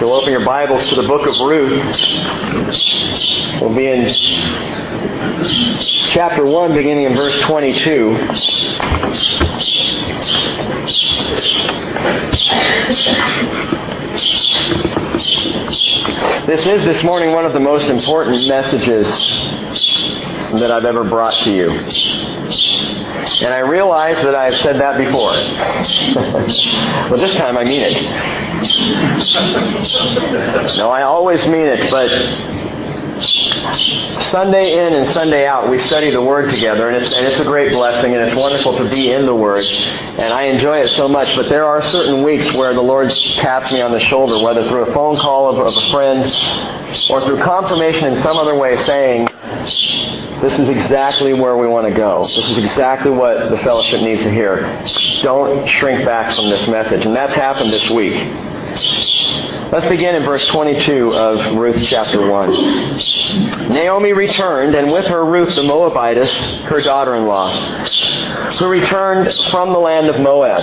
If you'll open your Bibles to the book of Ruth, we'll be in chapter 1, beginning in verse 22. This is this morning one of the most important messages that I've ever brought to you. And I realize that I've said that before. but this time I mean it. No, I always mean it, but Sunday in and Sunday out, we study the Word together, and it's, and it's a great blessing, and it's wonderful to be in the Word, and I enjoy it so much. But there are certain weeks where the Lord taps me on the shoulder, whether through a phone call of, of a friend or through confirmation in some other way, saying, this is exactly where we want to go. This is exactly what the fellowship needs to hear. Don't shrink back from this message. And that's happened this week. Let's begin in verse 22 of Ruth chapter 1. Naomi returned, and with her Ruth the Moabitess, her daughter-in-law, who returned from the land of Moab.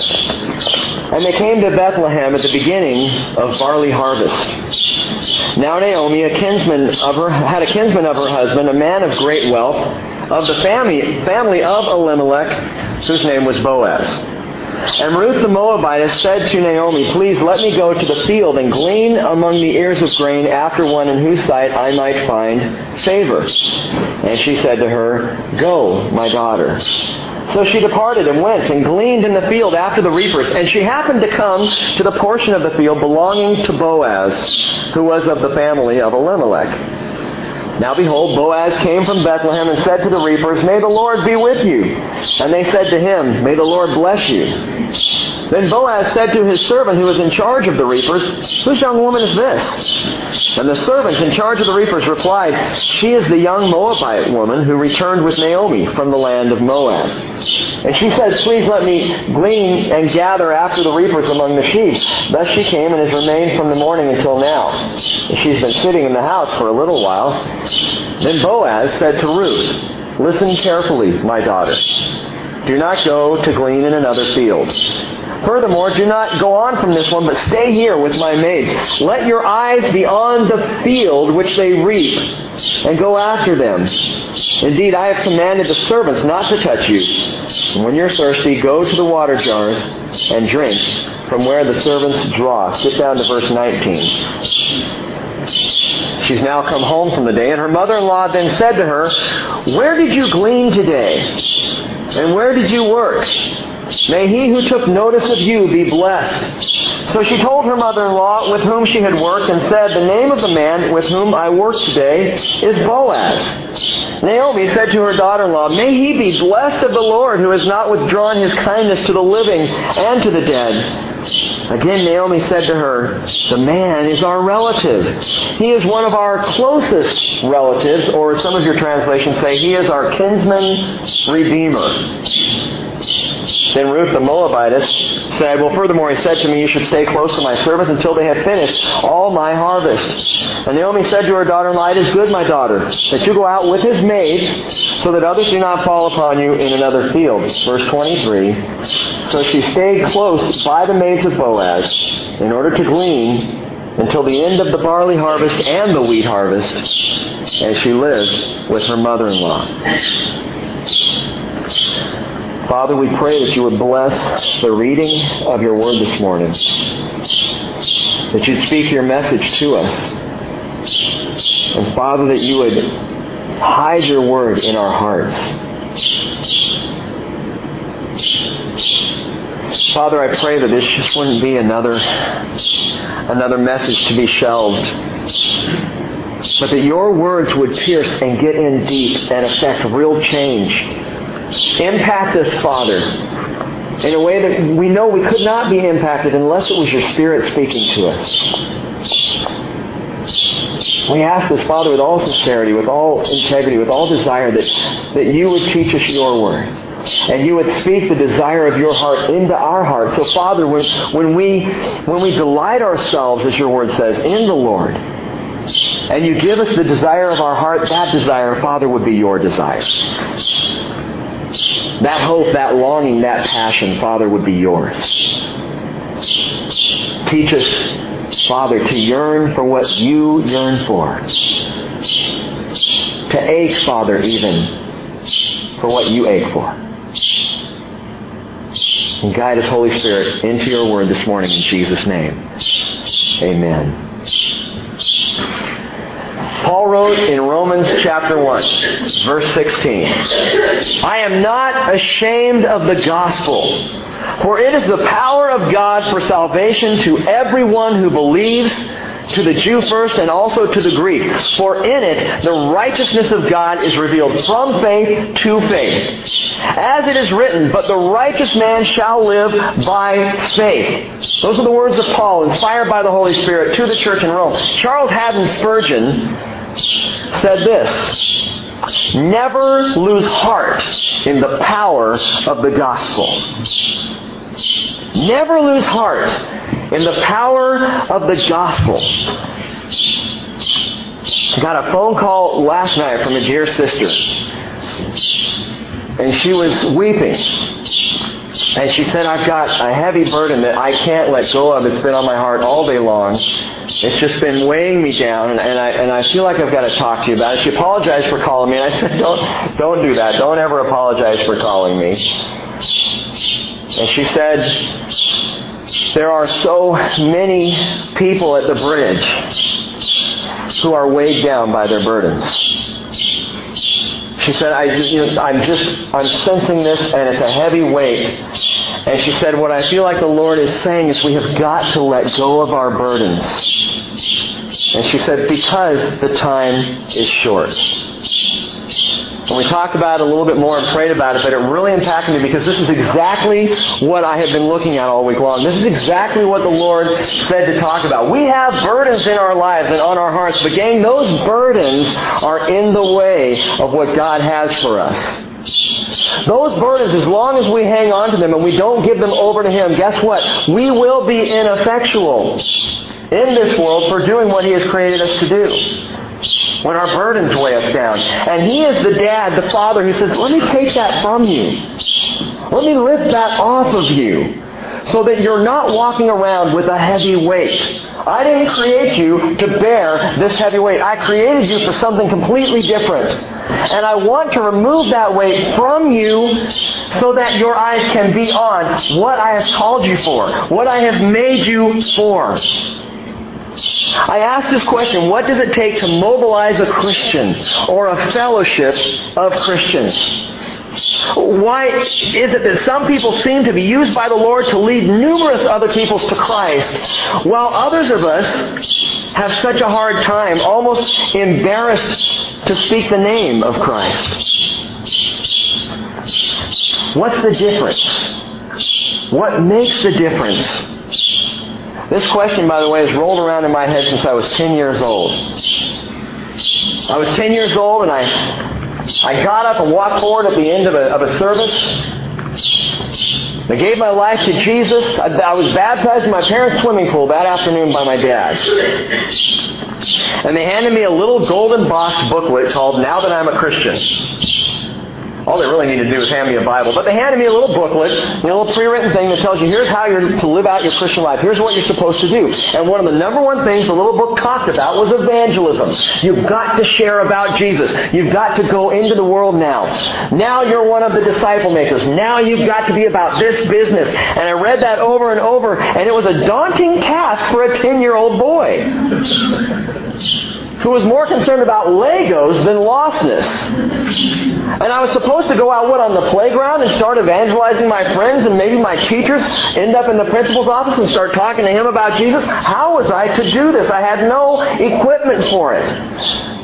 And they came to Bethlehem at the beginning of barley harvest. Now Naomi, a kinsman of her, had a kinsman of her husband, a man of great wealth, of the family, family of Elimelech, whose name was Boaz. And Ruth the Moabitess said to Naomi, Please let me go to the field and glean among the ears of grain after one in whose sight I might find favor. And she said to her, Go, my daughter. So she departed and went and gleaned in the field after the reapers. And she happened to come to the portion of the field belonging to Boaz, who was of the family of Elimelech. Now behold, Boaz came from Bethlehem and said to the reapers, May the Lord be with you. And they said to him, May the Lord bless you. Then Boaz said to his servant who was in charge of the reapers, Whose young woman is this? And the servant in charge of the reapers replied, She is the young Moabite woman who returned with Naomi from the land of Moab. And she said, Please let me glean and gather after the reapers among the sheep. Thus she came and has remained from the morning until now. And she's been sitting in the house for a little while. Then Boaz said to Ruth, Listen carefully, my daughter. Do not go to glean in another field. Furthermore, do not go on from this one, but stay here with my maids. Let your eyes be on the field which they reap, and go after them. Indeed, I have commanded the servants not to touch you. And when you're thirsty, go to the water jars and drink from where the servants draw. Skip down to verse 19. She's now come home from the day, and her mother-in-law then said to her, Where did you glean today? And where did you work? May he who took notice of you be blessed. So she told her mother-in-law with whom she had worked and said, The name of the man with whom I work today is Boaz. Naomi said to her daughter-in-law, May he be blessed of the Lord who has not withdrawn his kindness to the living and to the dead. Again, Naomi said to her, The man is our relative. He is one of our closest relatives, or some of your translations say, He is our kinsman redeemer. Then Ruth the Moabitess said, Well, furthermore, he said to me, You should stay close to my servants until they have finished all my harvest. And Naomi said to her daughter-in-law, It is good, my daughter, that you go out with his maids, so that others do not fall upon you in another field. Verse 23. So she stayed close by the maids of Boaz in order to glean until the end of the barley harvest and the wheat harvest, and she lived with her mother-in-law. Father, we pray that you would bless the reading of your word this morning. That you'd speak your message to us. And Father, that you would hide your word in our hearts. Father, I pray that this just wouldn't be another another message to be shelved. But that your words would pierce and get in deep and affect real change. Impact us, Father, in a way that we know we could not be impacted unless it was your Spirit speaking to us. We ask this, Father, with all sincerity, with all integrity, with all desire, that, that you would teach us your word. And you would speak the desire of your heart into our heart. So, Father, when, when, we, when we delight ourselves, as your word says, in the Lord, and you give us the desire of our heart, that desire, Father, would be your desire. That hope, that longing, that passion, Father, would be yours. Teach us Father, to yearn for what you yearn for. To ache, Father, even for what you ache for. And guide us, Holy Spirit, into your word this morning in Jesus' name. Amen. Paul wrote in Romans chapter 1, verse 16, I am not ashamed of the gospel, for it is the power of God for salvation to everyone who believes, to the Jew first and also to the Greek. For in it the righteousness of God is revealed from faith to faith. As it is written, but the righteous man shall live by faith. Those are the words of Paul, inspired by the Holy Spirit to the church in Rome. Charles Haddon Spurgeon said this Never lose heart in the power of the gospel. Never lose heart in the power of the gospel. I Got a phone call last night from a dear sister. And she was weeping. And she said, I've got a heavy burden that I can't let go of. It's been on my heart all day long. It's just been weighing me down, and, I and I feel like I've got to talk to you about it. She apologized for calling me, and I said, Don't don't do that. Don't ever apologize for calling me. And she said, There are so many people at the bridge who are weighed down by their burdens. She said, I, I'm just, I'm sensing this and it's a heavy weight. And she said, what I feel like the Lord is saying is we have got to let go of our burdens. And she said, because the time is short. And we talked about it a little bit more and prayed about it, but it really impacted me because this is exactly what I have been looking at all week long. This is exactly what the Lord said to talk about. We have burdens in our lives and on our hearts, but gang, those burdens are in the way of what God has for us. Those burdens, as long as we hang on to them and we don't give them over to Him, guess what? We will be ineffectual in this world for doing what He has created us to do when our burdens weigh us down. And He is the dad, the father, who says, let me take that from you. Let me lift that off of you so that you're not walking around with a heavy weight. I didn't create you to bear this heavy weight. I created you for something completely different. And I want to remove that weight from you so that your eyes can be on what I have called you for, what I have made you for. I ask this question, what does it take to mobilize a Christian or a fellowship of Christians? Why is it that some people seem to be used by the Lord to lead numerous other peoples to Christ, while others of us have such a hard time, almost embarrassed to speak the name of Christ? What's the difference? What makes the difference? This question, by the way, has rolled around in my head since I was 10 years old. I was 10 years old and I, I got up and walked forward at the end of a, of a service. I gave my life to Jesus. I, I was baptized in my parents' swimming pool that afternoon by my dad. And they handed me a little golden boxed booklet called Now That I'm a Christian. All they really need to do is hand me a Bible. But they handed me a little booklet, a little pre-written thing that tells you here's how you're to live out your Christian life. Here's what you're supposed to do. And one of the number one things the little book talked about was evangelism. You've got to share about Jesus. You've got to go into the world now. Now you're one of the disciple makers. Now you've got to be about this business. And I read that over and over, and it was a daunting task for a 10-year-old boy who was more concerned about Legos than lostness. And I was supposed to go out, what, on the playground and start evangelizing my friends and maybe my teachers, end up in the principal's office and start talking to him about Jesus? How was I to do this? I had no equipment for it.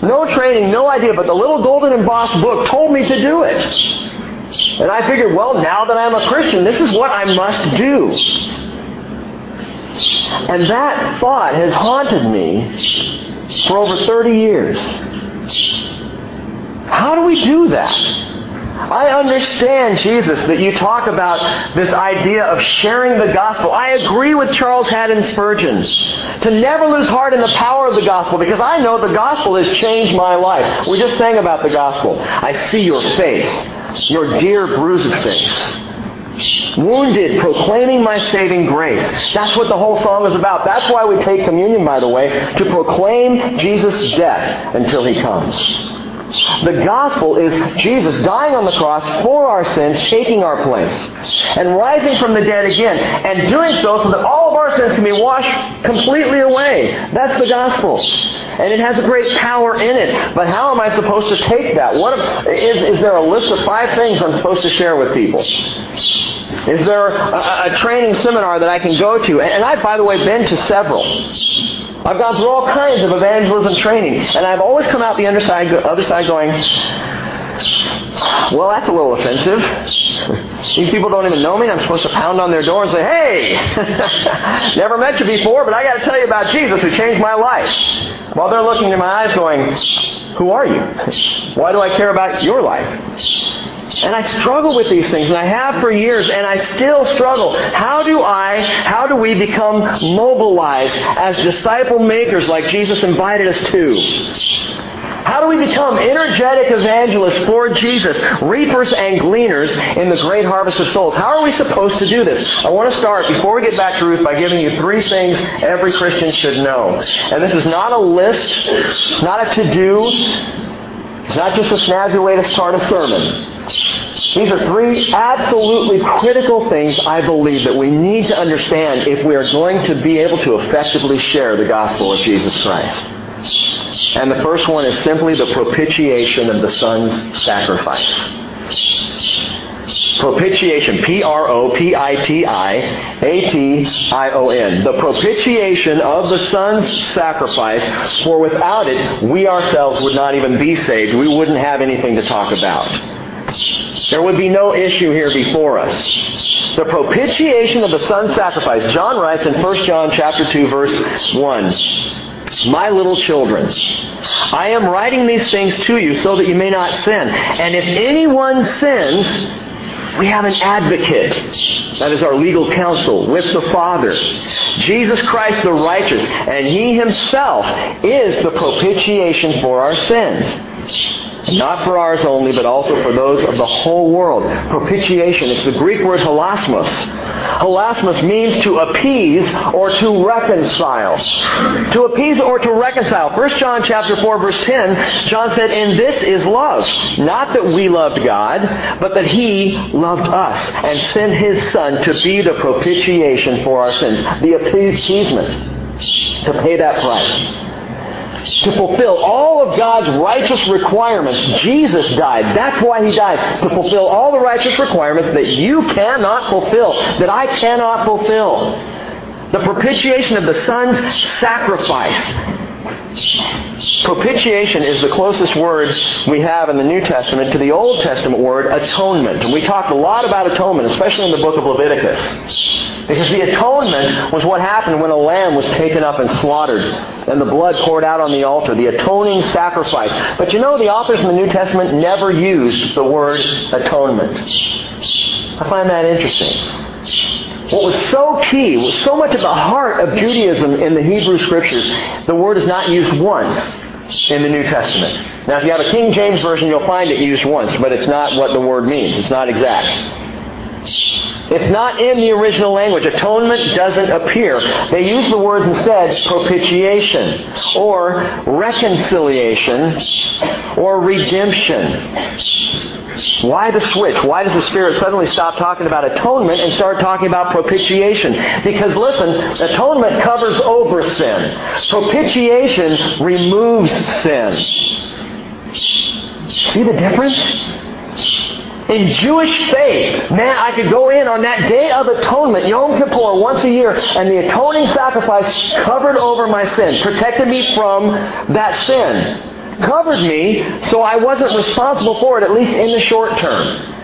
No training, no idea, but the little golden embossed book told me to do it. And I figured, well, now that I'm a Christian, this is what I must do. And that thought has haunted me for over 30 years. How do we do that? I understand, Jesus, that you talk about this idea of sharing the gospel. I agree with Charles Haddon Spurgeon to never lose heart in the power of the gospel because I know the gospel has changed my life. We just sang about the gospel. I see your face, your dear bruised face. Wounded, proclaiming my saving grace. That's what the whole song is about. That's why we take communion, by the way, to proclaim Jesus' death until he comes. The gospel is Jesus dying on the cross for our sins, taking our place, and rising from the dead again, and doing so so that all of our sins can be washed completely away. That's the gospel. And it has a great power in it. But how am I supposed to take that? What is, is there a list of five things I'm supposed to share with people? Is there a, a training seminar that I can go to? And I've, by the way, been to several. I've gone through all kinds of evangelism training, and I've always come out the underside, other side going, well, that's a little offensive. These people don't even know me. I'm supposed to pound on their door and say, hey, never met you before, but I got to tell you about Jesus who changed my life. While they're looking in my eyes going, who are you? Why do I care about your life? And I struggle with these things, and I have for years, and I still struggle. How do I, how do we become mobilized as disciple makers like Jesus invited us to? How do we become energetic evangelists for Jesus, reapers and gleaners in the great harvest of souls? How are we supposed to do this? I want to start, before we get back to Ruth, by giving you three things every Christian should know. And this is not a list, it's not a to-do, it's not just a snazzy way to start a sermon. These are three absolutely critical things I believe that we need to understand if we are going to be able to effectively share the gospel of Jesus Christ. And the first one is simply the propitiation of the Son's sacrifice. Propitiation, P-R-O-P-I-T-I-A-T-I-O-N. The propitiation of the Son's sacrifice, for without it, we ourselves would not even be saved. We wouldn't have anything to talk about. There would be no issue here before us. The propitiation of the Son's sacrifice. John writes in 1 John chapter 2 verse 1. My little children, I am writing these things to you so that you may not sin. And if anyone sins, we have an advocate. That is our legal counsel with the Father. Jesus Christ the righteous. And He Himself is the propitiation for our sins. Not for ours only, but also for those of the whole world. Propitiation, it's the Greek word hilasmos. Hilasmos means to appease or to reconcile. To appease or to reconcile. 1 John chapter 4 verse 10, John said, And this is love. Not that we loved God, but that He loved us and sent His Son to be the propitiation for our sins. The appeasement. To pay that price to fulfill all of God's righteous requirements. Jesus died. That's why he died. To fulfill all the righteous requirements that you cannot fulfill, that I cannot fulfill. The propitiation of the Son's sacrifice. Propitiation is the closest word we have in the New Testament to the Old Testament word atonement. And we talked a lot about atonement, especially in the book of Leviticus. Because the atonement was what happened when a lamb was taken up and slaughtered and the blood poured out on the altar, the atoning sacrifice. But you know, the authors in the New Testament never used the word atonement. I find that interesting. What was so key, was so much at the heart of Judaism in the Hebrew Scriptures, the word is not used once in the New Testament. Now, if you have a King James Version, you'll find it used once, but it's not what the word means. It's not exact. It's not in the original language. Atonement doesn't appear. They use the words instead propitiation or reconciliation or redemption. Why the switch? Why does the Spirit suddenly stop talking about atonement and start talking about propitiation? Because listen, atonement covers over sin. Propitiation removes sin. See the difference? In Jewish faith, man, I could go in on that day of atonement, Yom Kippur, once a year, and the atoning sacrifice covered over my sin, protected me from that sin. Covered me so I wasn't responsible for it, at least in the short term.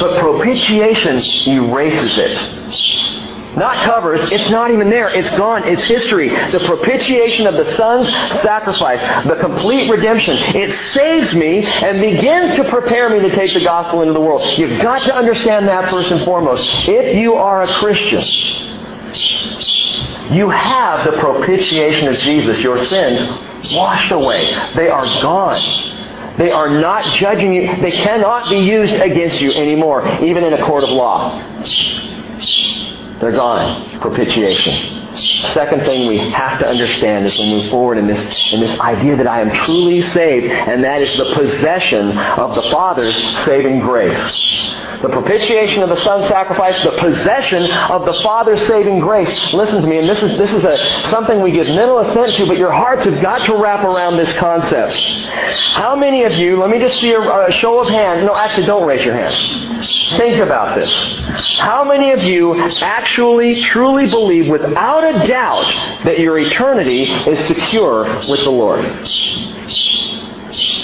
But propitiation erases it. Not covers. It's not even there. It's gone. It's history. The propitiation of the Son's sacrifice. The complete redemption. It saves me and begins to prepare me to take the gospel into the world. You've got to understand that first and foremost. If you are a Christian, you have the propitiation of Jesus. Your sins washed away. They are gone. They are not judging you. They cannot be used against you anymore, even in a court of law. They're gone. Propitiation. Second thing we have to understand as we move forward in this, in this idea that I am truly saved, and that is the possession of the Father's saving grace. The propitiation of the Son's sacrifice, the possession of the Father's saving grace. Listen to me, and this is, this is a, something we give mental assent to, but your hearts have got to wrap around this concept. How many of you, let me just see a, a show of hands. No, actually, don't raise your hand. Think about this. How many of you actually, truly believe without a doubt that your eternity is secure with the Lord?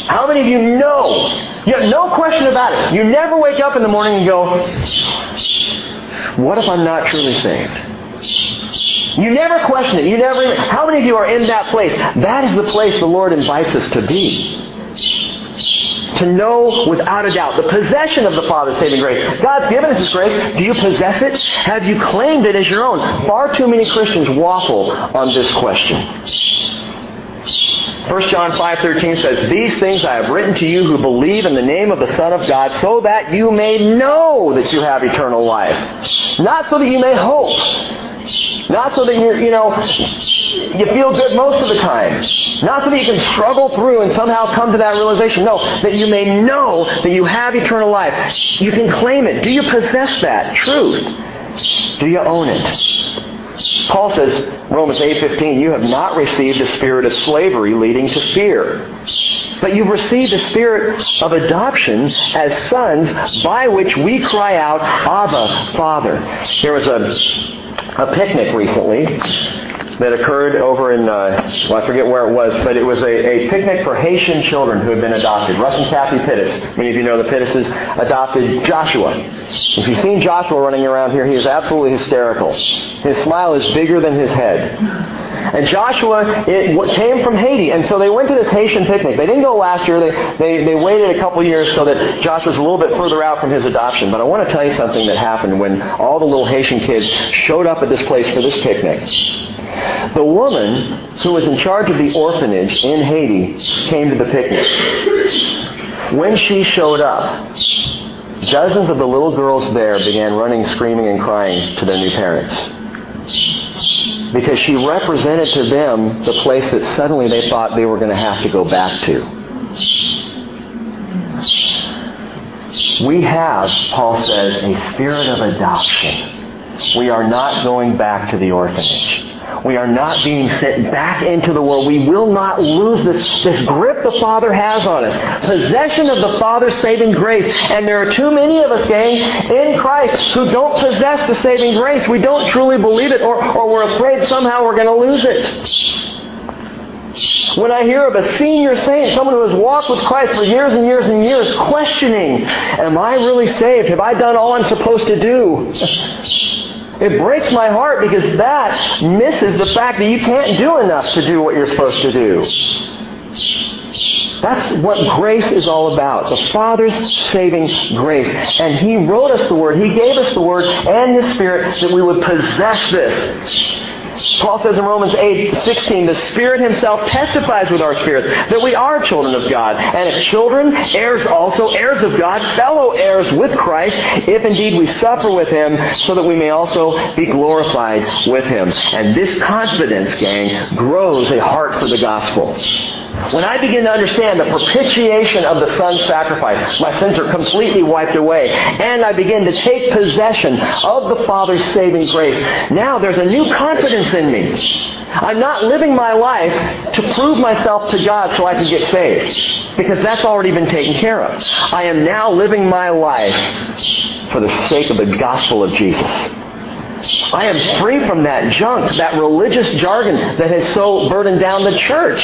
How many of you know? You have no question about it. You never wake up in the morning and go, what if I'm not truly saved? You never question it. You never. Even, How many of you are in that place? That is the place the Lord invites us to be to know without a doubt the possession of the Father's saving grace. God's given us His grace. Do you possess it? Have you claimed it as your own? Far too many Christians waffle on this question. 1 John 5.13 says, These things I have written to you who believe in the name of the Son of God, so that you may know that you have eternal life. Not so that you may hope. Not so that you're, you know, you feel good most of the time. Not so that you can struggle through and somehow come to that realization. No, that you may know that you have eternal life. You can claim it. Do you possess that truth? Do you own it? Paul says, Romans 8:15, you have not received the spirit of slavery leading to fear. But you've received the spirit of adoption as sons by which we cry out, Abba, Father. There was a, a picnic recently that occurred over in, uh, well, I forget where it was, but it was a, a picnic for Haitian children who had been adopted. Russ and Kathy Pittis, many of you know the Pittises, adopted Joshua. If you've seen Joshua running around here, he is absolutely hysterical. His smile is bigger than his head. And Joshua it came from Haiti, and so they went to this Haitian picnic. They didn't go last year. They, they, they waited a couple years so that Joshua's a little bit further out from his adoption. But I want to tell you something that happened when all the little Haitian kids showed up at this place for this picnic. The woman who was in charge of the orphanage in Haiti came to the picnic. When she showed up, dozens of the little girls there began running, screaming, and crying to their new parents. Because she represented to them the place that suddenly they thought they were going to have to go back to. We have, Paul says, a spirit of adoption. We are not going back to the orphanage. We are not being sent back into the world. We will not lose this, this grip the Father has on us. Possession of the Father's saving grace. And there are too many of us, gang, in Christ who don't possess the saving grace. We don't truly believe it, or, or we're afraid somehow we're going to lose it. When I hear of a senior saint, someone who has walked with Christ for years and years and years, questioning, Am I really saved? Have I done all I'm supposed to do? It breaks my heart because that misses the fact that you can't do enough to do what you're supposed to do. That's what grace is all about. The Father's saving grace. And He wrote us the Word. He gave us the Word and the Spirit that we would possess this. Paul says in Romans 8, 16, the Spirit Himself testifies with our spirits that we are children of God. And if children, heirs also, heirs of God, fellow heirs with Christ, if indeed we suffer with Him, so that we may also be glorified with Him. And this confidence, gang, grows a heart for the gospel. When I begin to understand the propitiation of the Son's sacrifice, my sins are completely wiped away. And I begin to take possession of the Father's saving grace. Now there's a new confidence in me. I'm not living my life to prove myself to God so I can get saved. Because that's already been taken care of. I am now living my life for the sake of the gospel of Jesus. I am free from that junk, that religious jargon that has so burdened down the church.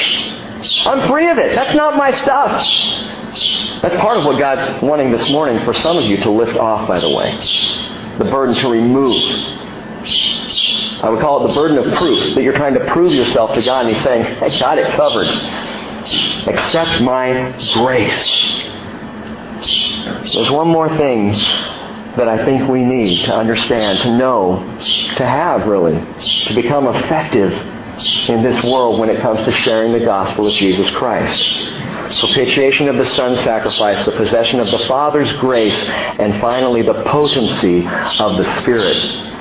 I'm free of it. That's not my stuff. That's part of what God's wanting this morning for some of you to lift off, by the way. The burden to remove. I would call it the burden of proof, that you're trying to prove yourself to God, and He's saying, I got it covered. Accept my grace. There's one more thing that I think we need to understand, to know, to have really, to become effective in this world when it comes to sharing the gospel of Jesus Christ. propitiation of the Son's sacrifice, the possession of the Father's grace, and finally the potency of the Spirit.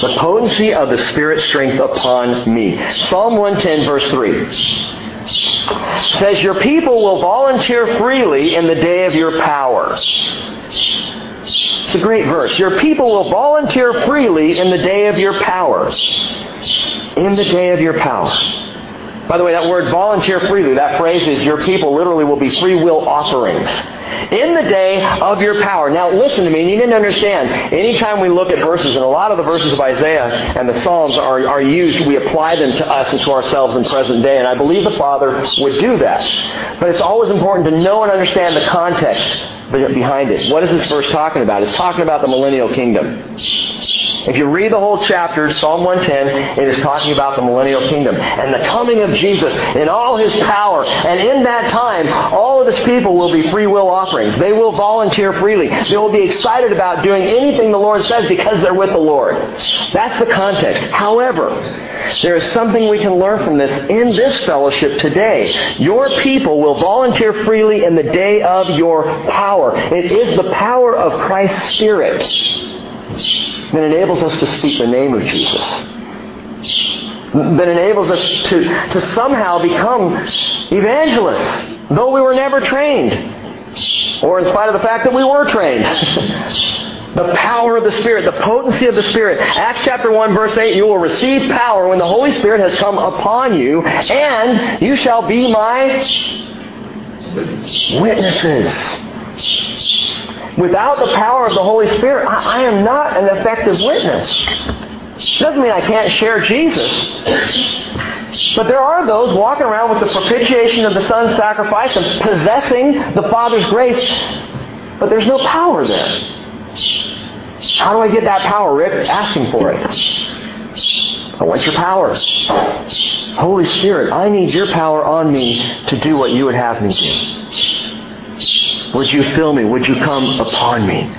The potency of the Spirit's strength upon me. Psalm 110 verse 3 says, Your people will volunteer freely in the day of your power. It's a great verse. Your people will volunteer freely in the day of your power. In the day of your power. By the way, that word volunteer freely, that phrase is your people literally will be free will offerings. In the day of your power. Now listen to me, you need to understand, anytime we look at verses, and a lot of the verses of Isaiah and the Psalms are, are used, we apply them to us and to ourselves in present day, and I believe the Father would do that. But it's always important to know and understand the context behind it. What is this verse talking about? It's talking about the millennial kingdom. If you read the whole chapter, Psalm 110, it is talking about the millennial kingdom and the coming of Jesus in all his power. And in that time, all of his people will be free will offerings. They will volunteer freely. They will be excited about doing anything the Lord says because they're with the Lord. That's the context. However, there is something we can learn from this in this fellowship today. Your people will volunteer freely in the day of your power. It is the power of Christ's Spirit that enables us to speak the name of Jesus. That enables us to, to somehow become evangelists, though we were never trained. Or in spite of the fact that we were trained. the power of the Spirit, the potency of the Spirit. Acts chapter 1 verse 8, you will receive power when the Holy Spirit has come upon you, and you shall be my witnesses. Without the power of the Holy Spirit, I, I am not an effective witness. Doesn't mean I can't share Jesus. But there are those walking around with the propitiation of the Son's sacrifice and possessing the Father's grace, but there's no power there. How do I get that power, Rick? Asking for it. I want your power. Holy Spirit, I need your power on me to do what you would have me do. Would you fill me? Would you come upon me?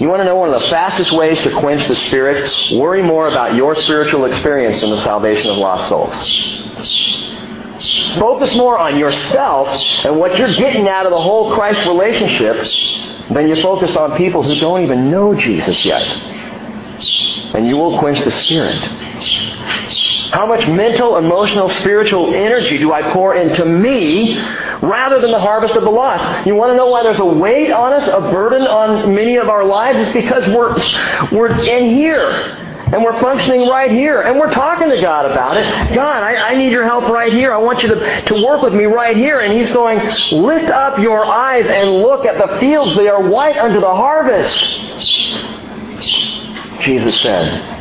You want to know one of the fastest ways to quench the Spirit? Worry more about your spiritual experience than the salvation of lost souls. Focus more on yourself and what you're getting out of the whole Christ relationship than you focus on people who don't even know Jesus yet. And you will quench the Spirit. How much mental, emotional, spiritual energy do I pour into me rather than the harvest of the lost? You want to know why there's a weight on us, a burden on many of our lives? It's because we're, we're in here. And we're functioning right here. And we're talking to God about it. God, I, I need your help right here. I want you to, to work with me right here. And He's going, lift up your eyes and look at the fields. They are white unto the harvest. Jesus said,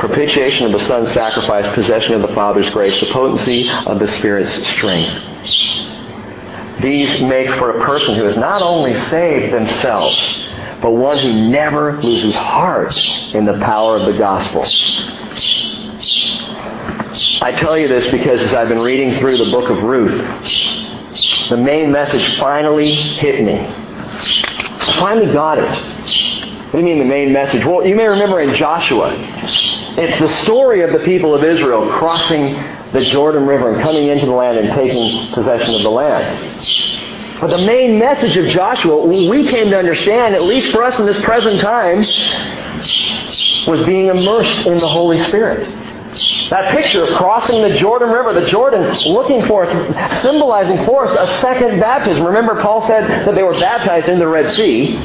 propitiation of the Son's sacrifice, possession of the Father's grace, the potency of the Spirit's strength. These make for a person who is not only saved themselves, but one who never loses heart in the power of the gospel. I tell you this because as I've been reading through the book of Ruth, the main message finally hit me. I finally got it. What do you mean the main message? Well, you may remember in Joshua, it's the story of the people of Israel crossing the Jordan River and coming into the land and taking possession of the land. But the main message of Joshua, we came to understand, at least for us in this present time, was being immersed in the Holy Spirit. That picture of crossing the Jordan River, the Jordan looking for us, symbolizing for us a second baptism. Remember, Paul said that they were baptized in the Red Sea.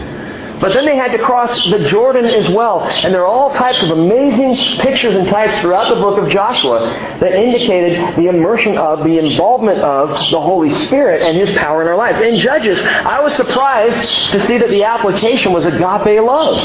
But then they had to cross the Jordan as well. And there are all types of amazing pictures and types throughout the book of Joshua that indicated the immersion of, the involvement of the Holy Spirit and His power in our lives. In Judges, I was surprised to see that the application was agape love.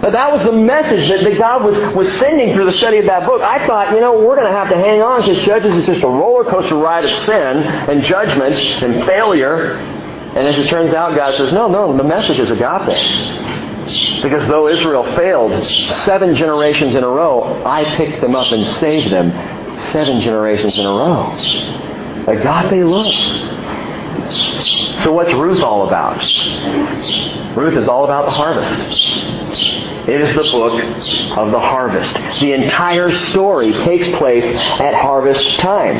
But that was the message that, that God was, was sending through the study of that book. I thought, you know, we're going to have to hang on because Judges is just a roller coaster ride of sin and judgment and failure. And as it turns out, God says, no, no, the message is agape. Because though Israel failed seven generations in a row, I picked them up and saved them seven generations in a row. Agape love. So what's Ruth all about? Ruth is all about the harvest. It is the book of the harvest. The entire story takes place at harvest time.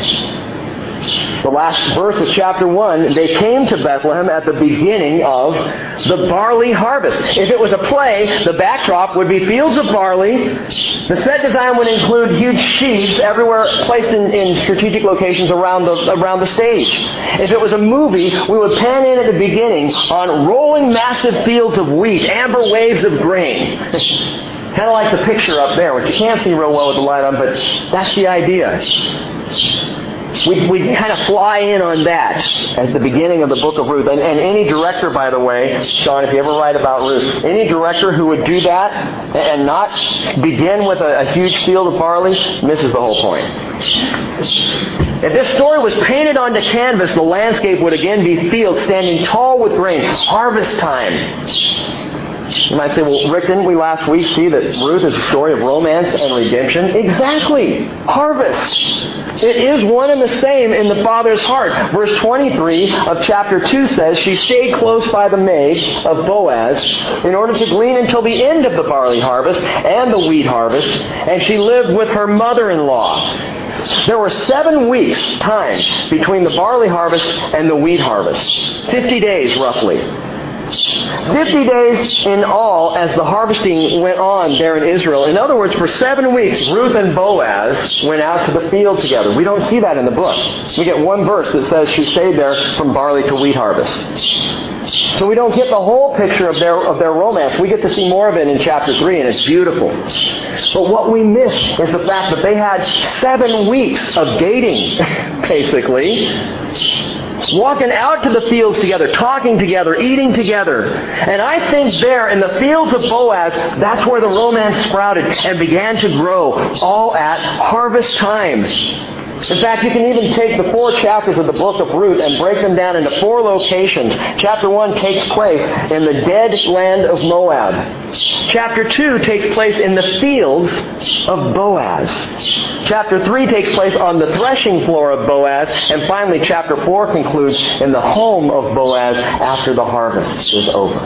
The last verse of chapter 1, they came to Bethlehem at the beginning of the barley harvest. If it was a play, the backdrop would be fields of barley. The set design would include huge sheaves everywhere placed in, in strategic locations around the, around the stage. If it was a movie, we would pan in at the beginning on rolling massive fields of wheat, amber waves of grain. kind of like the picture up there, which you can't see real well with the light on, but that's the idea. We, we kind of fly in on that at the beginning of the book of Ruth. And, and any director, by the way, Sean, if you ever write about Ruth, any director who would do that and not begin with a, a huge field of barley misses the whole point. If this story was painted onto canvas, the landscape would again be fields standing tall with grain. Harvest time. You might say, well, Rick, didn't we last week see that Ruth is a story of romance and redemption? Exactly. Harvest. It is one and the same in the Father's heart. Verse 23 of chapter 2 says, She stayed close by the maid of Boaz in order to glean until the end of the barley harvest and the wheat harvest, and she lived with her mother-in-law. There were seven weeks' time between the barley harvest and the wheat harvest. Fifty days, roughly. Fifty days in all as the harvesting went on there in Israel. In other words, for seven weeks, Ruth and Boaz went out to the field together. We don't see that in the book. We get one verse that says she stayed there from barley to wheat harvest. So we don't get the whole picture of their, of their romance. We get to see more of it in chapter 3, and it's beautiful. But what we miss is the fact that they had seven weeks of dating, basically walking out to the fields together, talking together, eating together. And I think there in the fields of Boaz, that's where the romance sprouted and began to grow, all at harvest time. In fact, you can even take the four chapters of the book of Ruth and break them down into four locations. Chapter 1 takes place in the dead land of Moab. Chapter 2 takes place in the fields of Boaz. Chapter 3 takes place on the threshing floor of Boaz. And finally, chapter 4 concludes in the home of Boaz after the harvest is over.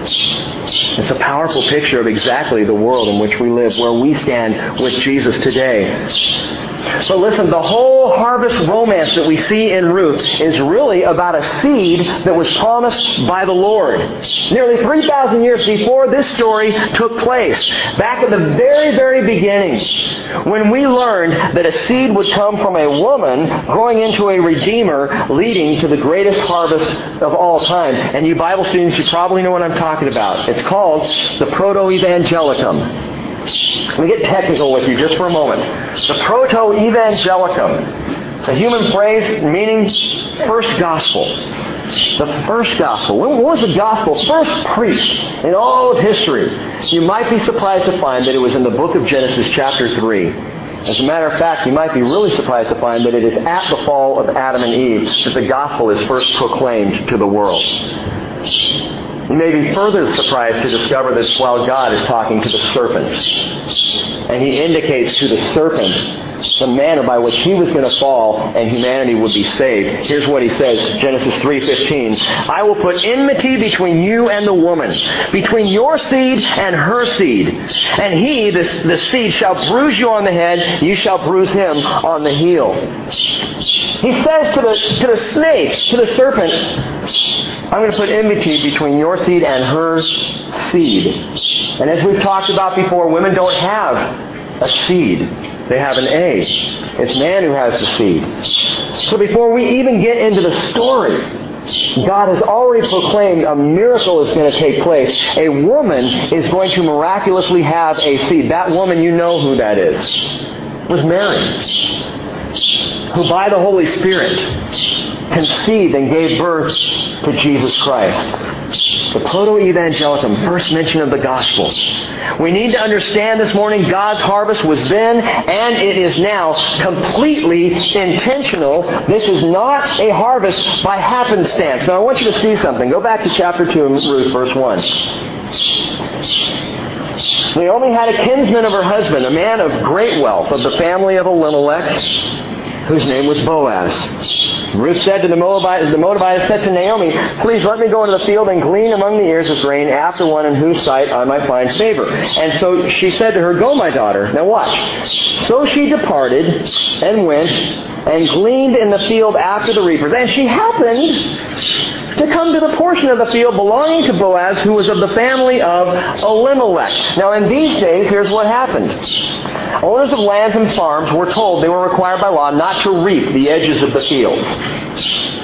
It's a powerful picture of exactly the world in which we live, where we stand with Jesus today. But listen, the whole harvest romance that we see in Ruth is really about a seed that was promised by the Lord. Nearly 3,000 years before this story took place, back at the very, very beginning, when we learned that a seed would come from a woman growing into a redeemer leading to the greatest harvest of all time. And you Bible students, you probably know what I'm talking about. It's called the Proto-Evangelium. Let me get technical with you just for a moment. The proto-evangelium, a human phrase meaning first gospel. The first gospel. When was the gospel first preached in all of history? You might be surprised to find that it was in the book of Genesis chapter 3. As a matter of fact, you might be really surprised to find that it is at the fall of Adam and Eve that the gospel is first proclaimed to the world. You may be further surprised to discover that while God is talking to the serpent, and he indicates to the serpent the manner by which he was going to fall and humanity would be saved. Here's what he says, Genesis 3:15. I will put enmity between you and the woman, between your seed and her seed. And he, this, the seed, shall bruise you on the head, you shall bruise him on the heel. He says to the, to the snake, to the serpent, I'm going to put enmity between your seed and her seed. And as we've talked about before, women don't have a seed. They have an A. It's man who has the seed. So before we even get into the story, God has already proclaimed a miracle is going to take place. A woman is going to miraculously have a seed. That woman, you know who that is. Was Mary, who by the Holy Spirit conceived and gave birth to Jesus Christ. The proto-evangelium, first mention of the gospel. We need to understand this morning God's harvest was then and it is now completely intentional. This is not a harvest by happenstance. Now I want you to see something. Go back to chapter 2 Ruth, verse 1. Naomi had a kinsman of her husband, a man of great wealth, of the family of Elimelech, whose name was Boaz. Ruth said to the Moabite, the Moabite said to Naomi, Please let me go into the field and glean among the ears of grain after one in whose sight I might find favor. And so she said to her, Go, my daughter. Now watch. So she departed and went and gleaned in the field after the reapers. And she happened to come to the portion of the field belonging to Boaz, who was of the family of Elimelech. Now, in these days, here's what happened. Owners of lands and farms were told they were required by law not to reap the edges of the field.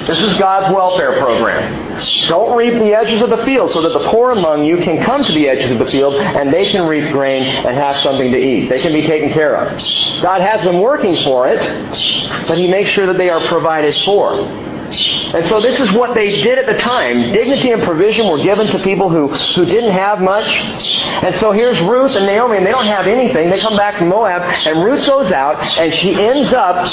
This is God's welfare program. Don't reap the edges of the field so that the poor among you can come to the edges of the field and they can reap grain and have something to eat. They can be taken care of. God has them working for it, but He makes sure that they are provided for. And so this is what they did at the time. Dignity and provision were given to people who, who didn't have much. And so here's Ruth and Naomi, and they don't have anything. They come back from Moab, and Ruth goes out, and she ends up,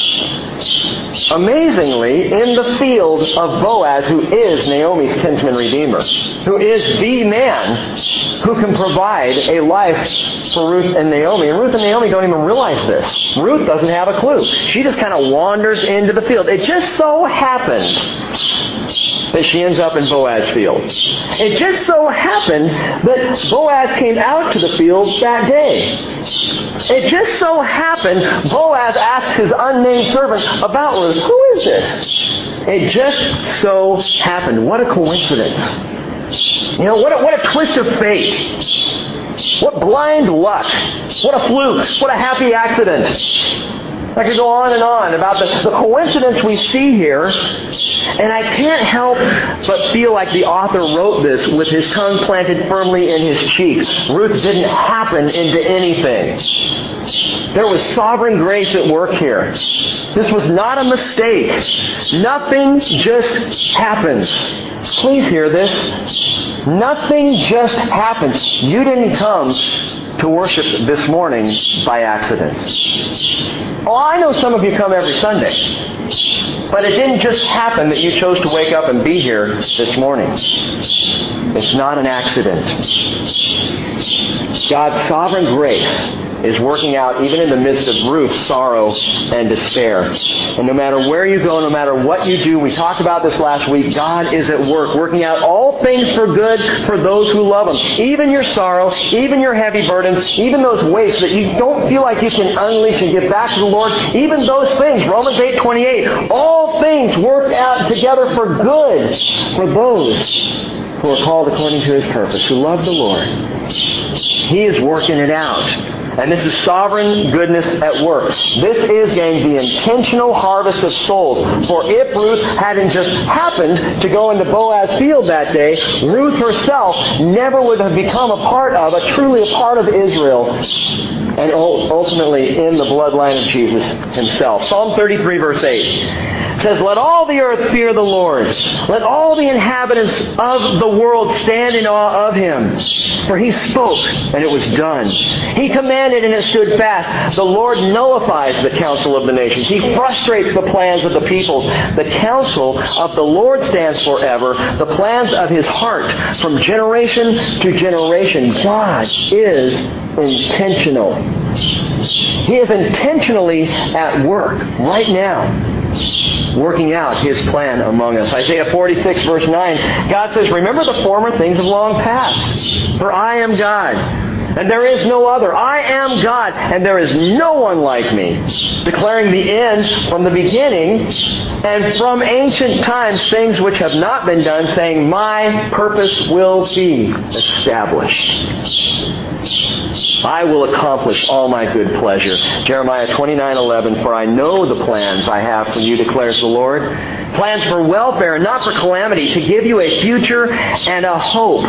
amazingly, in the field of Boaz, who is Naomi's kinsman redeemer, who is the man who can provide a life for Ruth and Naomi. And Ruth and Naomi don't even realize this. Ruth doesn't have a clue. She just kind of wanders into the field. It just so that she ends up in Boaz's field. It just so happened that Boaz came out to the field that day. It just so happened Boaz asked his unnamed servant about Ruth. Who is this? It just so happened. What a coincidence. You know, what a, what a twist of fate. What blind luck. What a fluke. What a happy accident. I could go on and on about the, the coincidence we see here, and I can't help but feel like the author wrote this with his tongue planted firmly in his cheeks. Ruth didn't happen into anything. There was sovereign grace at work here. This was not a mistake. Nothing just happens. Please hear this. Nothing just happens. You didn't come to worship this morning by accident. Oh, I know some of you come every Sunday. But it didn't just happen that you chose to wake up and be here this morning. It's not an accident. God's sovereign grace is working out even in the midst of Ruth's sorrow and despair. And no matter where you go, no matter what you do, we talked about this last week, God is at work, working out all things for good for those who love Him. Even your sorrow, even your heavy burdens, even those weights that you don't feel like you can unleash and give back to the Lord, even those things, Romans 8, 28, all things work out together for good for those who are called according to His purpose, who love the Lord. He is working it out. And this is sovereign goodness at work. This is, gang, the intentional harvest of souls. For if Ruth hadn't just happened to go into Boaz's field that day, Ruth herself never would have become a part of, a truly a part of Israel, and ultimately in the bloodline of Jesus himself. Psalm 33, verse 8 says, Let all the earth fear the Lord. Let all the inhabitants of the world stand in awe of him. For he spoke, and it was done. He commanded, and it stood fast. The Lord nullifies the counsel of the nations. He frustrates the plans of the peoples. The counsel of the Lord stands forever, the plans of his heart from generation to generation. God is intentional. He is intentionally at work right now working out his plan among us. Isaiah 46 verse 9, God says, Remember the former things of long past, for I am God, and there is no other. I am God, and there is no one like me. Declaring the end from the beginning, and from ancient times things which have not been done, saying, My purpose will be established. I will accomplish all my good pleasure. Jeremiah 29:11 For I know the plans I have for you declares the Lord, plans for welfare and not for calamity, to give you a future and a hope.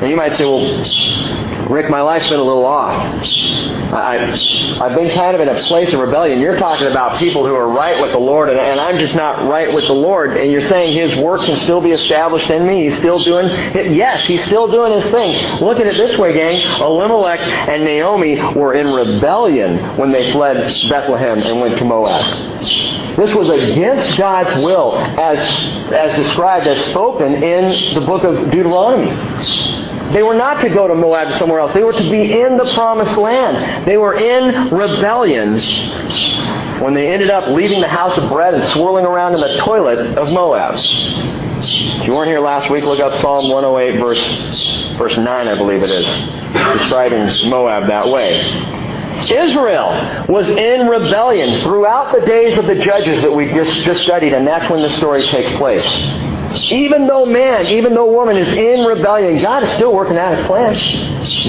And you might say, well, Rick, my life's been a little off. I, I've been kind of in a place of rebellion. You're talking about people who are right with the Lord, and, and I'm just not right with the Lord. And you're saying His work can still be established in me. He's still doing it. Yes, He's still doing His thing. Look at it this way, gang. Elimelech and Naomi were in rebellion when they fled Bethlehem and went to Moab. This was against God's will, as, as described, as spoken in the book of Deuteronomy. They were not to go to Moab somewhere else. They were to be in the promised land. They were in rebellion when they ended up leaving the house of bread and swirling around in the toilet of Moab. If you weren't here last week, look up Psalm 108, verse, verse 9, I believe it is, describing Moab that way. Israel was in rebellion throughout the days of the judges that we just, just studied, and that's when the story takes place. Even though man, even though woman is in rebellion, God is still working out his plan.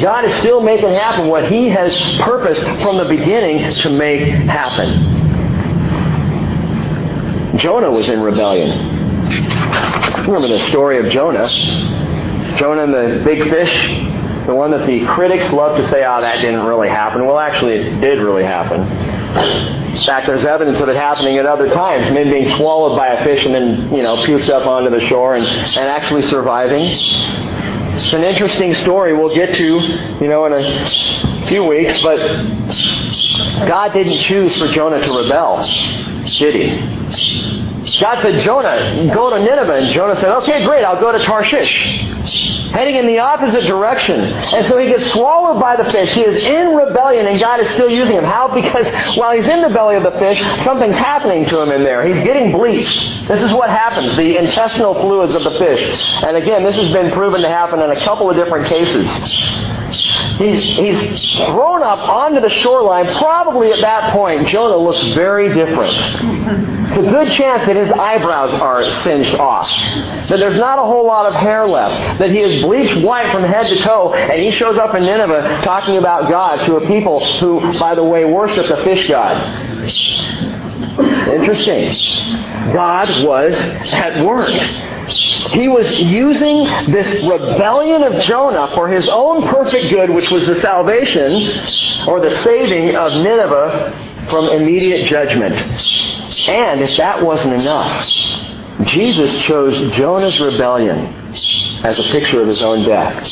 God is still making happen what he has purposed from the beginning to make happen. Jonah was in rebellion. Remember the story of Jonah. Jonah and the big fish, the one that the critics love to say, oh, that didn't really happen. Well, actually, it did really happen. In fact, there's evidence of it happening at other times. Men being swallowed by a fish and then, you know, puked up onto the shore and, and actually surviving. It's an interesting story we'll get to, you know, in a few weeks, but God didn't choose for Jonah to rebel, did he? God said, Jonah, go to Nineveh. And Jonah said, okay, great, I'll go to Tarshish. Heading in the opposite direction. And so he gets swallowed by the fish. He is in rebellion, and God is still using him. How? Because while he's in the belly of the fish, something's happening to him in there. He's getting bleached. This is what happens, the intestinal fluids of the fish. And again, this has been proven to happen in a couple of different cases. He's, he's thrown up onto the shoreline. Probably at that point, Jonah looks very different. It's a good chance that his eyebrows are singed off. That there's not a whole lot of hair left. That he is bleached white from head to toe, and he shows up in Nineveh talking about God to a people who, by the way, worship the fish god. Interesting. God was at work. He was using this rebellion of Jonah for his own perfect good, which was the salvation or the saving of Nineveh from immediate judgment. And if that wasn't enough, Jesus chose Jonah's rebellion as a picture of his own death.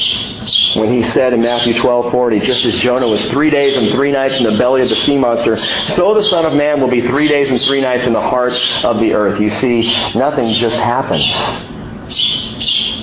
When he said in Matthew 12:40, just as Jonah was three days and three nights in the belly of the sea monster, so the Son of Man will be three days and three nights in the heart of the earth. You see, nothing just happens.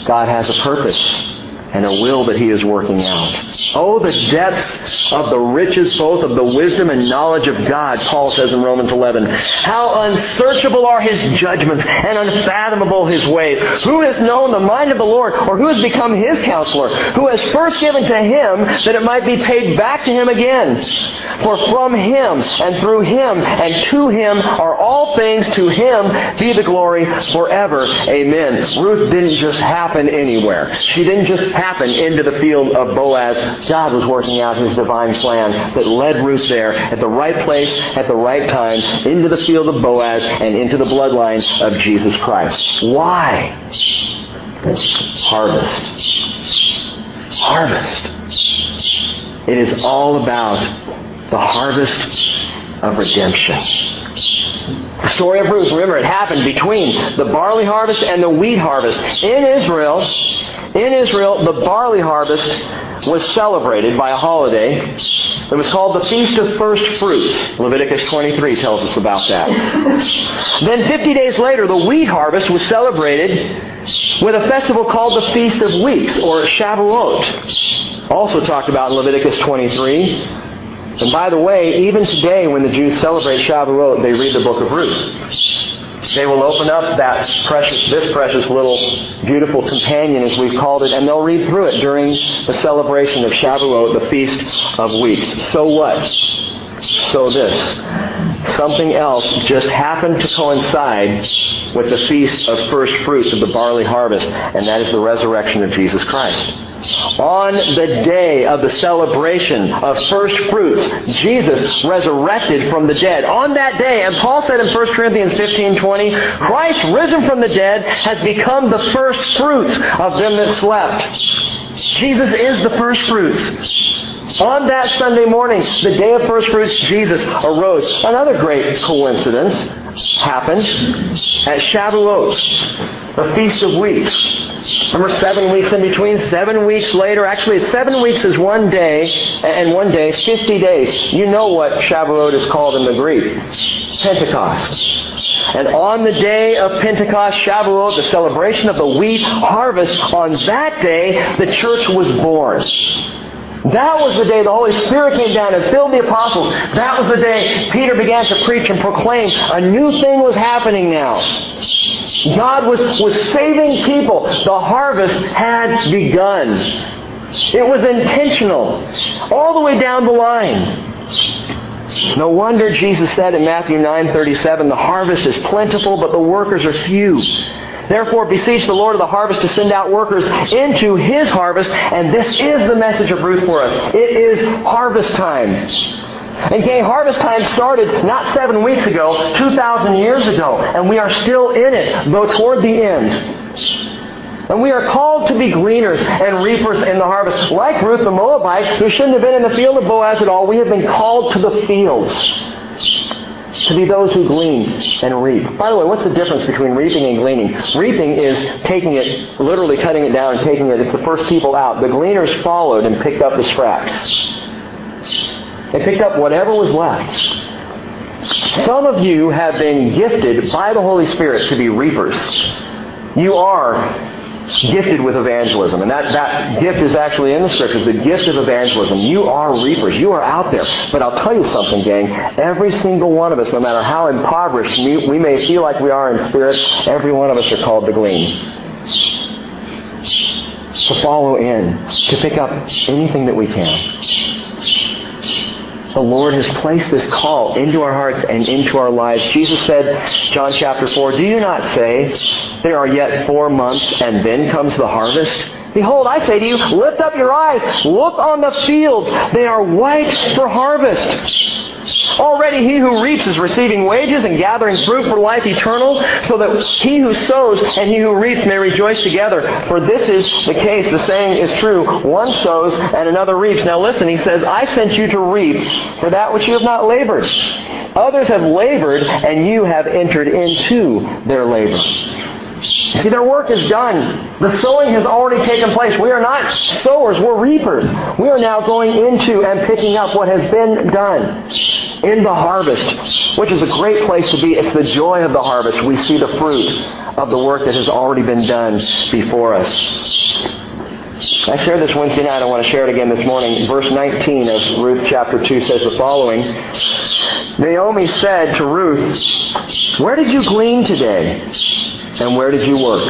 God has a purpose and a will that he is working out. Oh, the depths of the riches both of the wisdom and knowledge of God, Paul says in Romans 11. How unsearchable are his judgments and unfathomable his ways. Who has known the mind of the Lord, or who has become his counselor? Who has first given to him that it might be paid back to him again? For from him and through him and to him are all things. To him be the glory forever. Amen. Ruth didn't just happen anywhere. She didn't just happen into the field of Boaz. God was working out his divine plan that led Ruth there at the right place, at the right time, into the field of Boaz and into the bloodline of Jesus Christ. Why? Harvest. Harvest. It is all about the harvest of redemption. The story of Ruth, remember, it happened between the barley harvest and the wheat harvest. In Israel, in Israel, the barley harvest was celebrated by a holiday. It was called the Feast of First Fruits. Leviticus 23 tells us about that. Then 50 days later, the wheat harvest was celebrated with a festival called the Feast of Weeks, or Shavuot. Also talked about in Leviticus 23. And by the way, even today when the Jews celebrate Shavuot, they read the book of Ruth. They will open up that precious, this precious little beautiful companion, as we've called it, and they'll read through it during the celebration of Shavuot, the Feast of Weeks. So what? So this. Something else just happened to coincide with the Feast of First Fruits of the barley harvest, and that is the resurrection of Jesus Christ. On the day of the celebration of first fruits, Jesus resurrected from the dead. On that day, and Paul said in 1 Corinthians 15:20, Christ risen from the dead has become the first fruits of them that slept. Jesus is the first fruits. On that Sunday morning, the day of first fruits, Jesus arose. Another great coincidence happened at Shavuot, the Feast of Weeks. Remember seven weeks in between? Seven weeks later. Actually, seven weeks is one day, and one day is 50 days. You know what Shavuot is called in the Greek. Pentecost. And on the day of Pentecost, Shavuot, the celebration of the wheat harvest, on that day, the church was born. That was the day the Holy Spirit came down and filled the apostles. That was the day Peter began to preach and proclaim a new thing was happening now. God was, was saving people. The harvest had begun. It was intentional. All the way down the line. No wonder Jesus said in Matthew 9:37, "The harvest is plentiful, but the workers are few." Therefore, beseech the Lord of the harvest to send out workers into his harvest, and this is the message of Ruth for us. It is harvest time. And gang, harvest time started not seven weeks ago, 2,000 years ago, and we are still in it, though toward the end. And we are called to be gleaners and reapers in the harvest. Like Ruth the Moabite, who shouldn't have been in the field of Boaz at all, we have been called to the fields to be those who glean and reap. By the way, what's the difference between reaping and gleaning? Reaping is taking it, literally cutting it down and taking it. It's the first people out. The gleaners followed and picked up the scraps. They picked up whatever was left. Some of you have been gifted by the Holy Spirit to be reapers. You are gifted with evangelism. And that, that gift is actually in the scriptures, the gift of evangelism. You are reapers. You are out there. But I'll tell you something, gang. Every single one of us, no matter how impoverished we, we may feel like we are in spirit, every one of us are called to glean. To follow in. To pick up anything that we can. The Lord has placed this call into our hearts and into our lives. Jesus said, John chapter 4, Do you not say, There are yet four months, and then comes the harvest? Behold, I say to you, lift up your eyes, look on the fields. They are white for harvest. Already he who reaps is receiving wages and gathering fruit for life eternal, so that he who sows and he who reaps may rejoice together. For this is the case. The saying is true. One sows and another reaps. Now listen, he says, I sent you to reap for that which you have not labored. Others have labored, and you have entered into their labor. See, their work is done. The sowing has already taken place. We are not sowers, we're reapers. We are now going into and picking up what has been done in the harvest, which is a great place to be. It's the joy of the harvest. We see the fruit of the work that has already been done before us. I shared this Wednesday night. I want to share it again this morning. Verse 19 of Ruth chapter 2 says the following. Naomi said to Ruth, Where did you glean today? And where did you work?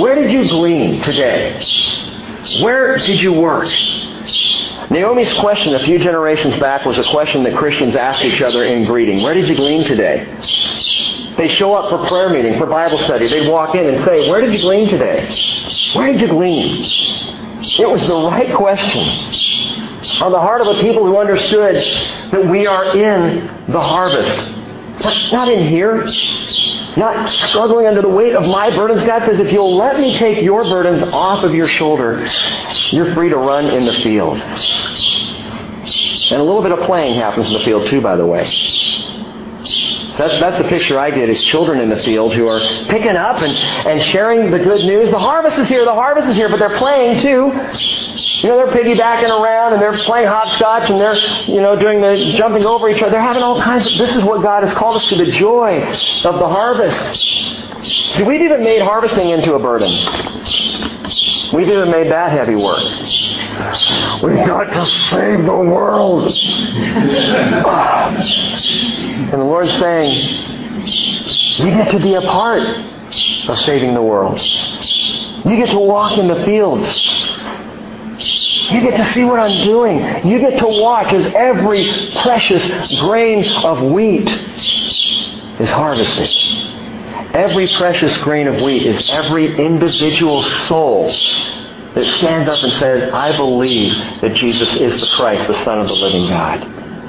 Where did you glean today? Where did you work? Naomi's question a few generations back was a question that Christians asked each other in greeting. Where did you glean today? They show up for prayer meeting, for Bible study. They walk in and say, Where did you glean today? Where did you glean? It was the right question on the heart of a people who understood that we are in the harvest. Not in here, not struggling under the weight of my burdens. God says, if you'll let me take your burdens off of your shoulder, you're free to run in the field. And a little bit of playing happens in the field too, by the way. That's, that's the picture I get is children in the field who are picking up and, and sharing the good news. The harvest is here, the harvest is here, but they're playing too. You know, they're piggybacking around and they're playing hopscotch and they're, you know, doing the jumping over each other. They're having all kinds of, this is what God has called us to, the joy of the harvest. See, we've even made harvesting into a burden. We've even made that heavy work. We've got to save the world. and the Lord's saying, you get to be a part of saving the world. You get to walk in the fields. You get to see what I'm doing. You get to watch as every precious grain of wheat is harvested. Every precious grain of wheat is every individual soul that stands up and says, I believe that Jesus is the Christ, the Son of the living God.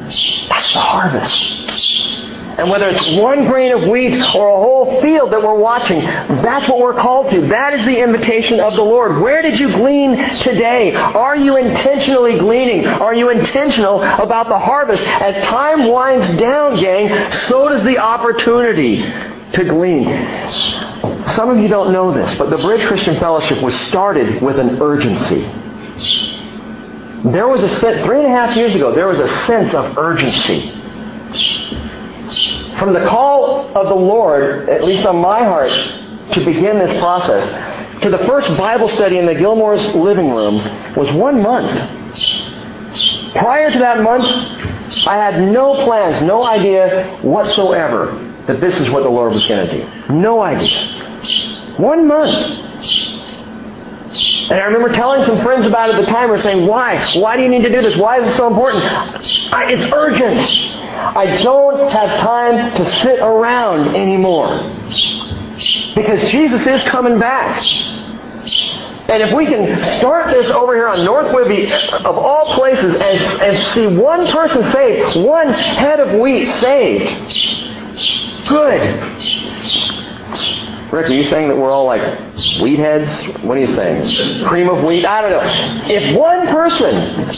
That's the harvest. And whether it's one grain of wheat or a whole field that we're watching, that's what we're called to. That is the invitation of the Lord. Where did you glean today? Are you intentionally gleaning? Are you intentional about the harvest? As time winds down, gang, so does the opportunity to glean. Some of you don't know this, but the Bridge Christian Fellowship was started with an urgency. There was a sense, three and a half years ago, there was a sense of urgency from the call of the Lord, at least on my heart, to begin this process, to the first Bible study in the Gilmore's living room was one month. Prior to that month, I had no plans, no idea whatsoever that this is what the Lord was going to do. No idea. One month. And I remember telling some friends about it at the time. We're saying, why? Why do you need to do this? Why is it so important? I, it's urgent. I don't have time to sit around anymore. Because Jesus is coming back. And if we can start this over here on North Whidbey, of all places, and, and see one person saved, one head of wheat saved, good. Rick, are you saying that we're all like wheat heads? What are you saying? Cream of wheat? I don't know. If one person,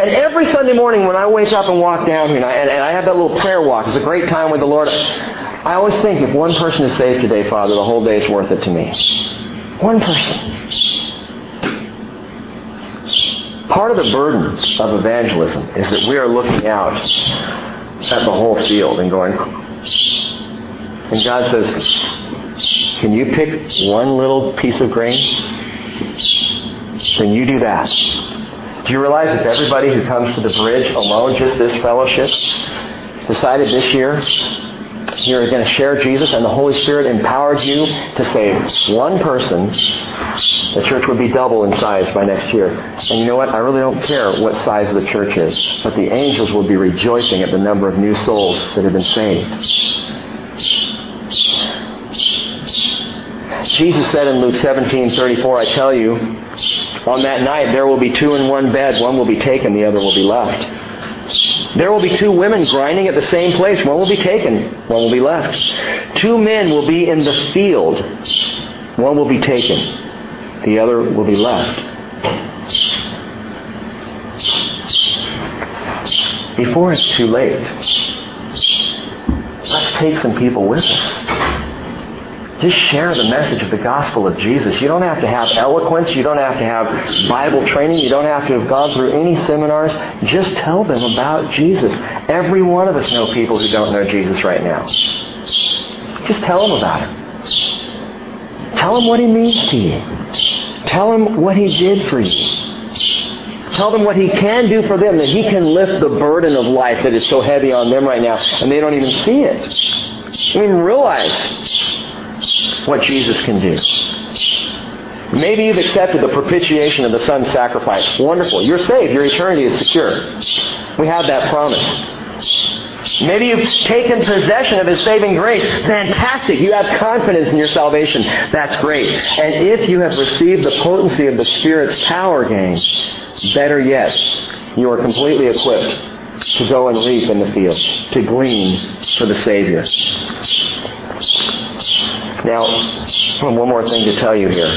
and every Sunday morning when I wake up and walk down here, and I, and I have that little prayer walk, it's a great time with the Lord. I always think if one person is saved today, Father, the whole day is worth it to me. One person. Part of the burden of evangelism is that we are looking out at the whole field and going, and God says, Can you pick one little piece of grain? Then you do that. Do you realize if everybody who comes to the bridge alone, just this fellowship, decided this year you're going to share Jesus and the Holy Spirit empowered you to save one person, the church would be double in size by next year. And you know what? I really don't care what size the church is, but the angels will be rejoicing at the number of new souls that have been saved. Jesus said in Luke 17:34, I tell you, on that night there will be two in one bed, one will be taken, the other will be left. There will be two women grinding at the same place, one will be taken, one will be left. Two men will be in the field, one will be taken, the other will be left. Before it's too late, let's take some people with us. Just share the message of the gospel of Jesus. You don't have to have eloquence. You don't have to have Bible training. You don't have to have gone through any seminars. Just tell them about Jesus. Every one of us know people who don't know Jesus right now. Just tell them about him. Tell them what he means to you. Tell them what he did for you. Tell them what he can do for them, that he can lift the burden of life that is so heavy on them right now, and they don't even see it. Don't even realize what Jesus can do. Maybe you've accepted the propitiation of the Son's sacrifice. Wonderful. You're saved. Your eternity is secure. We have that promise. Maybe you've taken possession of His saving grace. Fantastic. You have confidence in your salvation. That's great. And if you have received the potency of the Spirit's power, gain, better yet, you are completely equipped to go and reap in the field, to glean for the Savior. Now, one more thing to tell you here.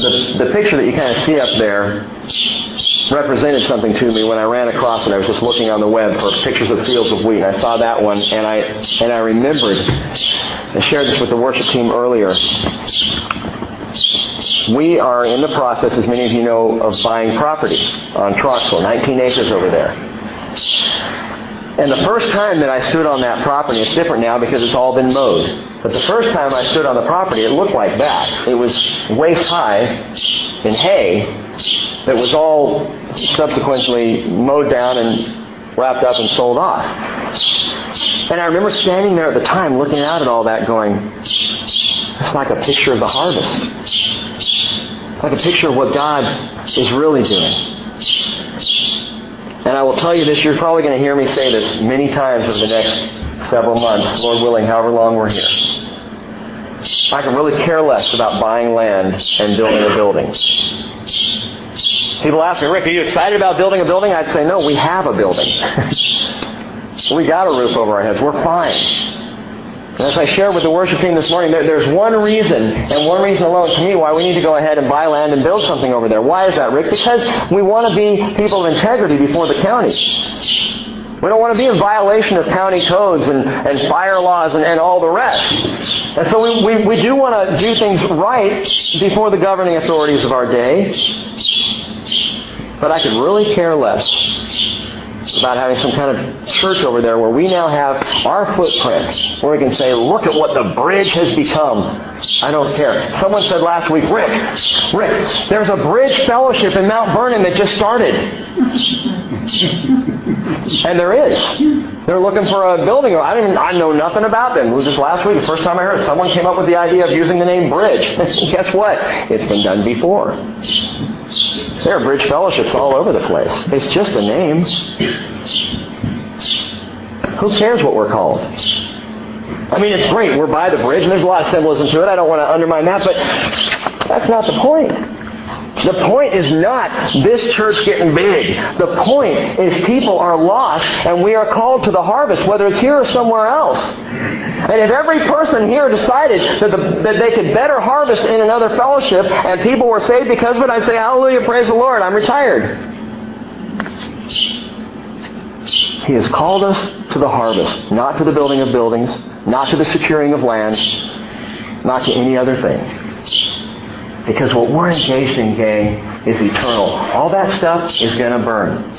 The, the picture that you kind of see up there represented something to me when I ran across it. I was just looking on the web for pictures of fields of wheat. and I saw that one, and I and I remembered. I shared this with the worship team earlier. We are in the process, as many of you know, of buying property on Troxville, 19 acres over there. And the first time that I stood on that property, it's different now because it's all been mowed. But the first time I stood on the property, it looked like that. It was waist high in hay that was all subsequently mowed down and wrapped up and sold off. And I remember standing there at the time looking out at all that going, it's like a picture of the harvest. Like a picture of what God is really doing. And I will tell you this, you're probably going to hear me say this many times over the next several months, Lord willing, however long we're here. I can really care less about buying land and building a building. People ask me, Rick, are you excited about building a building? I'd say, no, we have a building. we got a roof over our heads. We're fine. And as I shared with the worship team this morning, there, there's one reason, and one reason alone to me, why we need to go ahead and buy land and build something over there. Why is that, Rick? Because we want to be people of integrity before the county. We don't want to be in violation of county codes and, and fire laws and, and all the rest. And so we, we, we do want to do things right before the governing authorities of our day. But I could really care less about having some kind of church over there where we now have our footprint, where we can say, look at what the bridge has become. I don't care. Someone said last week, Rick, Rick, there's a bridge fellowship in Mount Vernon that just started. And there is. They're looking for a building. I didn't. I know nothing about them. It was just last week, the first time I heard it. Someone came up with the idea of using the name Bridge. Guess what? It's been done before. There are bridge fellowships all over the place. It's just a name. Who cares what we're called? I mean, it's great. We're by the bridge, and there's a lot of symbolism to it. I don't want to undermine that, but that's not the point. The point is not this church getting big. The point is people are lost and we are called to the harvest, whether it's here or somewhere else. And if every person here decided that, the, that they could better harvest in another fellowship and people were saved because of it, I'd say, Hallelujah, praise the Lord, I'm retired. He has called us to the harvest, not to the building of buildings, not to the securing of land, not to any other thing. Because what we're engaged in, gang, is eternal. All that stuff is going to burn.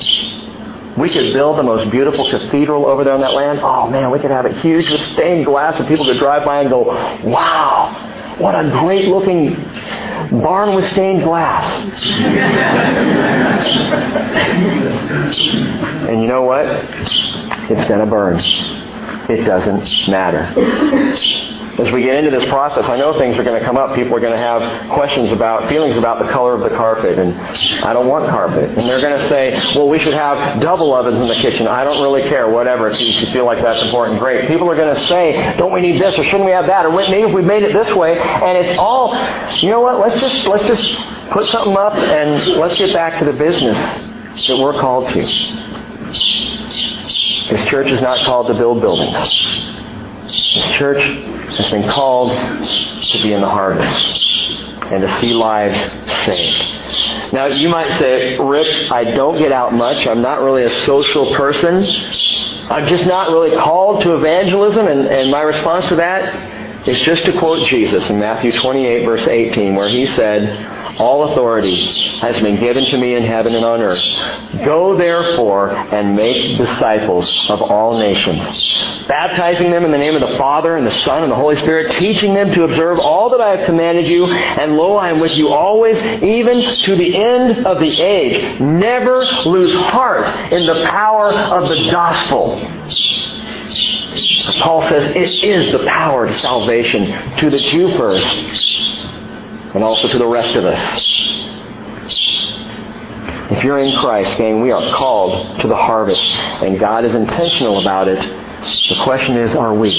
We could build the most beautiful cathedral over there on that land. Oh man, we could have it huge with stained glass and people could drive by and go, wow, what a great looking barn with stained glass. and you know what? It's going to burn. It doesn't matter as we get into this process, I know things are going to come up. People are going to have questions about, feelings about the color of the carpet, and I don't want carpet. And they're going to say, well, we should have double ovens in the kitchen. I don't really care, whatever. If you feel like that's important, great. People are going to say, don't we need this, or shouldn't we have that, or maybe if we made it this way. And it's all, you know what? Let's just let's just put something up and let's get back to the business that we're called to. This church is not called to build buildings. This church has been called to be in the harvest and to see lives saved. Now, you might say, Rick, I don't get out much. I'm not really a social person. I'm just not really called to evangelism. And, and my response to that is just to quote Jesus in Matthew 28, verse 18, where he said, all authority has been given to me in heaven and on earth. Go therefore and make disciples of all nations, baptizing them in the name of the Father and the Son and the Holy Spirit, teaching them to observe all that I have commanded you, and lo, I am with you always, even to the end of the age. Never lose heart in the power of the gospel. Paul says it is the power to salvation to the Jew first and also to the rest of us. If you're in Christ, gang, we are called to the harvest, and God is intentional about it. The question is, are we?